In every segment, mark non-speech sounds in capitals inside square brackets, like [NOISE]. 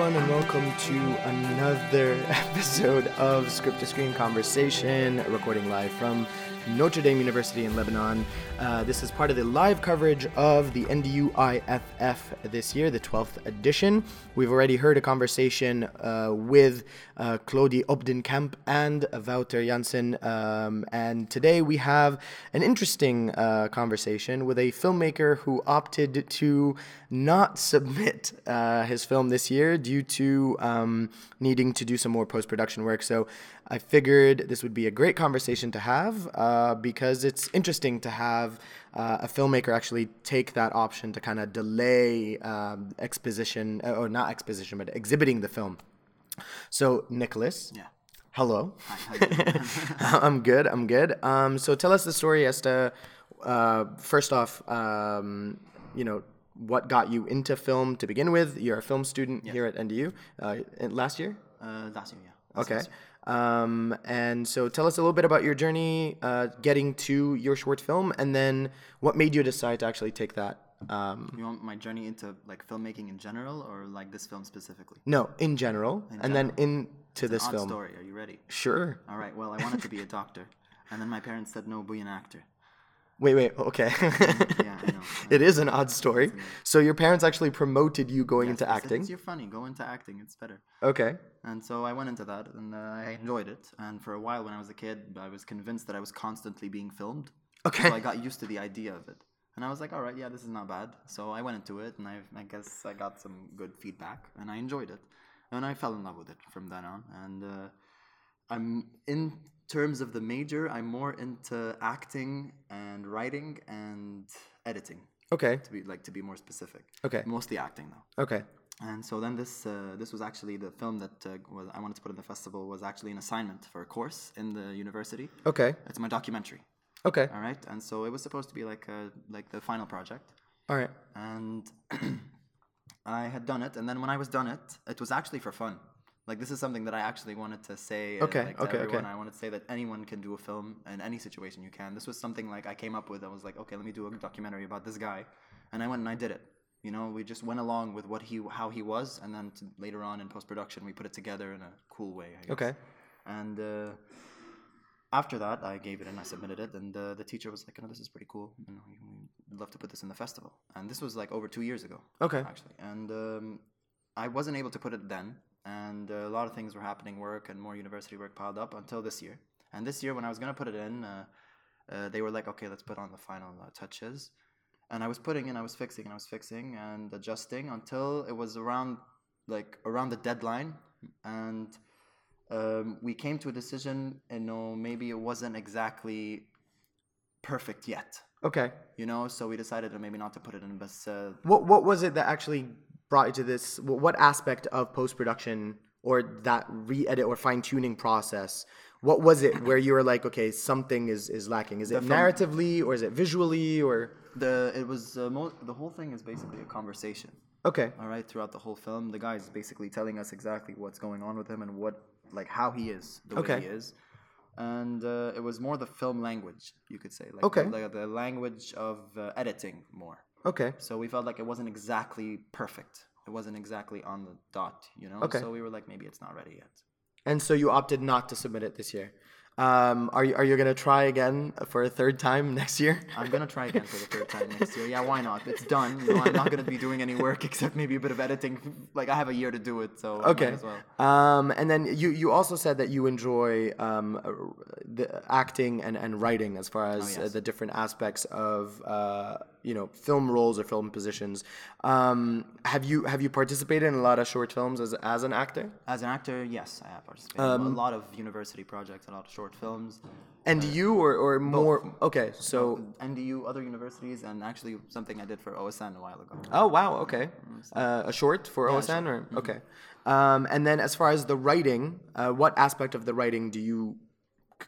everyone, and welcome to another [LAUGHS] episode of Script to Screen Conversation, recording live from Notre Dame University in Lebanon. Uh, this is part of the live coverage of the NDU IFF this year, the 12th edition. We've already heard a conversation uh, with uh, Claudie Obdenkamp and Wouter Janssen, um, and today we have an interesting uh, conversation with a filmmaker who opted to not [LAUGHS] submit uh, his film this year due to um, needing to do some more post production work. So I figured this would be a great conversation to have uh, because it's interesting to have uh, a filmmaker actually take that option to kind of delay um, exposition, uh, or not exposition, but exhibiting the film. So, Nicholas. Yeah. Hello. Hi, how you doing? [LAUGHS] I'm good. I'm good. Um, so tell us the story as to, uh, first off, um, you know, what got you into film to begin with. You're a film student here at NDU. Uh, last year. uh, last year, yeah. This Okay. year. Um, and so tell us a little bit about your journey uh, getting to your short film, and then what made you decide to actually take that. Um, You want my journey into like filmmaking in general, or like this film specifically? no, in general, and then into this Odd film. story. Are you ready? Sure. All right. Well, I wanted to be a doctor, and then my parents said no, be an actor. Wait, wait. Okay. Yeah, [LAUGHS] I know. it is an odd story. So your parents actually promoted you going into They acting. "It's- You're funny. Go into acting. It's better. Okay. And so I went into that, and uh, I enjoyed it. And for a while, when I was a kid, I was convinced that I was constantly being filmed. Okay. So I got used to the idea of it. And I was like, all right, yeah, this is not bad. So I went into it, and I, I guess I got some good feedback, and I enjoyed it. And I fell in love with it from then on. And uh, I'm in terms of the major, I'm more into acting and writing and editing. Okay. To be like to be more specific. Okay. Mostly acting though. Okay. And so then this uh, this was actually the film that uh, was, I wanted to put in the festival was actually an assignment for a course in the university. Okay. It's my documentary. Okay. All right, and so it was supposed to be like a, like the final project, All right. and [CLEARS THROAT] I had done it, and then when I was done it, it was actually for fun. Like this is something that I actually wanted to say. Okay, like, to okay, okay. everyone. I wanted to say that anyone can do a film in any situation you can. This was something like I came up with. I was like, okay, let me do a documentary about this guy, and I went and I did it. You know, we just went along with what he, how he was, and then to, later on in post production, we put it together in a cool way. I guess. Okay. And uh, after that, I gave it and I submitted it, and uh, the teacher was like, "No, this is pretty cool. You know, we- we'd love to put this in the festival." And this was like over two years ago, Okay. actually. And um, I wasn't able to put it then, and uh, a lot of things were happening, work and more university work piled up until this year. And this year, when I was gonna put it in, uh, uh, they were like, "Okay, let's put on the final uh, touches." And I was putting and I was fixing and I was fixing and adjusting until it was around like around the deadline, and um, we came to a decision. and know, maybe it wasn't exactly perfect yet. Okay. You know, so we decided to maybe not to put it in, but uh, What What was it that actually brought you to this? What aspect of post production or that re-edit or fine tuning process? What was it where you were like, okay, something is is lacking? Is it film- narratively or is it visually or? the it was uh, mo- the whole thing is basically a conversation. Okay. All right, throughout the whole film, the guy is basically telling us exactly what's going on with him and what, like, how he is, the Okay. way he is. And uh, it was more the film language, you could say, like, Okay. the, like the language of uh, editing more. Okay. So we felt like it wasn't exactly perfect. It wasn't exactly on the dot, you know. Okay. So we were like, maybe it's not ready yet. And so you opted not to submit it this year. Um, are you Are you gonna try again for a third time [LAUGHS] next year? I'm gonna try again for the third time next year. Yeah, why not? It's done. You know, I'm not gonna be doing any work [LAUGHS] except maybe a bit of editing. Like I have a year to do it, so Okay. as well. Um, and then you, you also said that you enjoy um, uh, the acting and, and writing as far as uh, Oh, yes. the different aspects of uh, you know film roles or film positions. Um, have you have you participated in a lot of short films as, as an actor? As an actor, yes, I have participated Um, in a lot of university projects, a lot of short films. And you or, or more? Okay, so NDU, other universities, and actually something I did for OSN a while ago. oh wow, okay, uh, a short for a OSN or okay. Um, and then as far as the writing, uh, what aspect of the writing do you,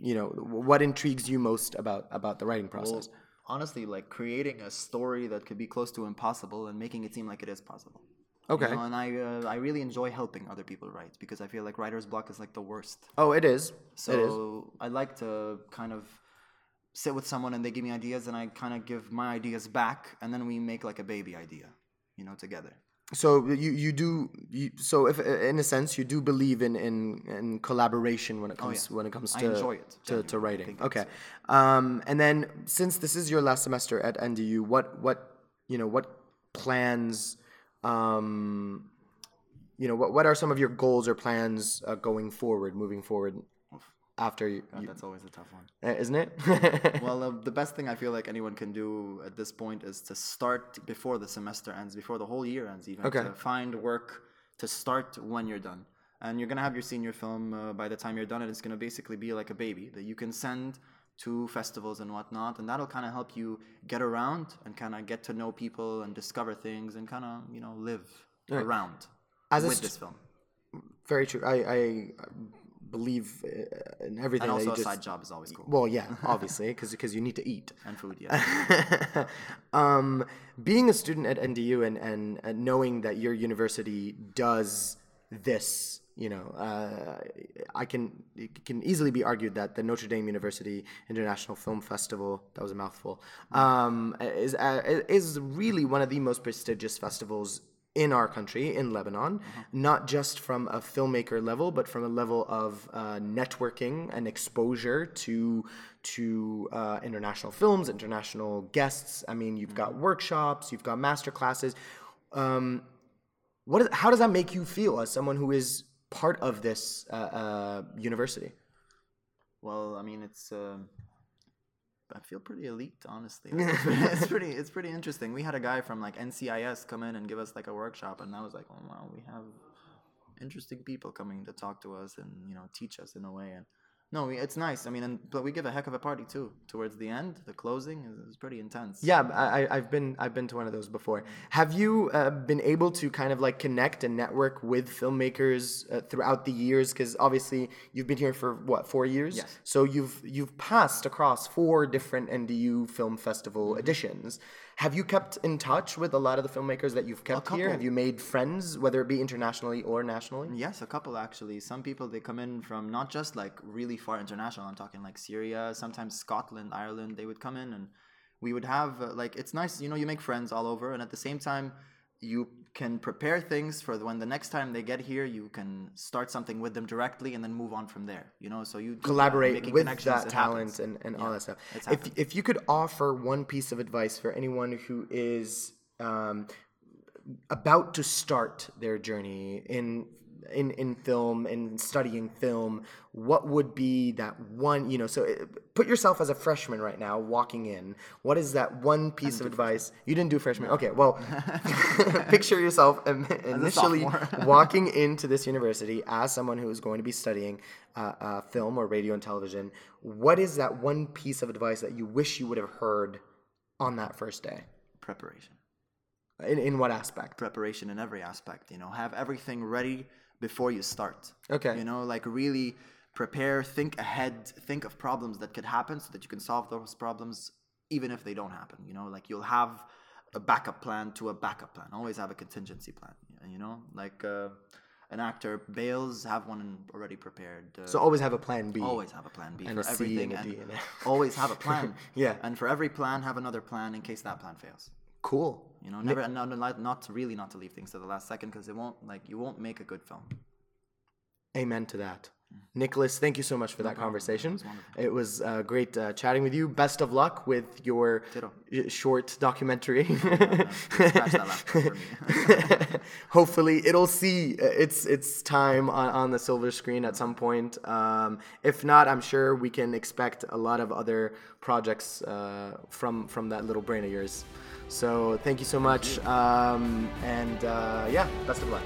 you know, what intrigues you most about about the writing process? Honestly, like creating a story that could be close to impossible and making it seem like it is possible. Okay. You know, and I, uh, I really enjoy helping other people write because I feel like writer's block is like the worst. Oh, it is. So it is. I like to kind of sit with someone and they give me ideas and I kind of give my ideas back and then we make like a baby idea, you know, together. So you you do you, so if in a sense you do believe in in, in collaboration when it comes Oh, yeah. when it comes to it, to, to writing. Okay, um, and then since this is your last semester at NDU, what what you know what plans um, you know what what are some of your goals or plans uh, going forward, moving forward after you, God, you that's always a tough one. uh, isn't it? [LAUGHS] well, uh, the best thing I feel like anyone can do at this point is to start before the semester ends, before the whole year ends, even Okay. to find work to start when you're done. And you're gonna have your senior film uh, by the time you're done, and it's gonna basically be like a baby that you can send to festivals and whatnot, and that'll kind of help you get around and kind of get to know people and discover things and kind of you know live around As a with st- this film. Very true. I, I believe uh, in everything And that also you a just. side job is always cool. Well, yeah, [LAUGHS] obviously, because you need to eat. and food, yeah. [LAUGHS] um, being a student at NDU and, and uh, knowing that your university does this, you know, uh, I can it can easily be argued that the Notre Dame University International Film Festival that was a mouthful um, is uh, is really one of the most prestigious festivals in our country, in Lebanon, not just from a filmmaker level, but from a level of uh, networking and exposure to to uh, international films, international guests. I mean, you've got workshops, you've got master classes. Um, what is, how does that make you feel as someone who is part of this uh, uh, university? Well, I mean, it's. I feel pretty elite, honestly. Like, [LAUGHS] it's, pretty, it's pretty. It's pretty interesting. We had a guy from like NCIS come in and give us like a workshop, and I was like, oh wow, we have interesting people coming to talk to us and you know teach us in a way. And no, it's nice. I mean, and but we give a heck of a party too. Towards the end, the closing is, is pretty intense. Yeah, I, I- I've been I've been to one of those before. Have you uh, been able to kind of like connect and network with filmmakers uh, throughout the years? Because obviously you've been here for what four years. Yes. So you've you've passed across four different NDU Film Festival Mm-hmm. editions. Have you kept in touch with a lot of the filmmakers that you've kept here? Have you made friends, whether it be internationally or nationally? Yes, a couple actually. Some people they come in from not just like really far international. I'm talking like Syria, sometimes Scotland, Ireland. They would come in and we would have uh, like it's nice, you know, you make friends all over, and at the same time, you can prepare things for when the next time they get here, you can start something with them directly and then move on from there. You know, so you collaborate with connections, that talent happens. and, and all that stuff. If, if you could offer one piece of advice for anyone who is um, about to start their journey in in in film and studying film, what would be that one? You know, so uh, put yourself as a freshman right now, walking in. What is that one piece of advice you didn't do freshman? Okay, well, [LAUGHS] [LAUGHS] picture yourself initially [LAUGHS] walking into this university as someone who is going to be studying uh, uh, film or radio and television, what is that one piece of advice that you wish you would have heard on that first day? preparation. In, in what aspect? preparation in every aspect you know have everything ready before you start. Okay. you know like really prepare think ahead think of problems that could happen so that you can solve those problems even if they don't happen you know? Like you'll have a backup plan to a backup plan. Always have a contingency plan you know? Like uh, an actor bails have one already prepared uh, So always have a plan B. always have a plan b And for a C everything and a and always have a plan. [LAUGHS] Yeah. and for every plan have another plan in case that plan fails Cool. you know, never not, not not really not to leave things to the last second because it won't like you won't make a good film. Amen to that. Nicholas, thank you so much for that conversation. was. It was uh, great uh, chatting with you. Best of luck with your short documentary. [LAUGHS] Scratch that last part for me. [LAUGHS] Hopefully, it'll see uh, its its time on, on the silver screen at some point. Um, if not, I'm sure we can expect a lot of other projects uh, from from that little brain of yours. So thank you so much, Um, and uh, yeah, best of luck.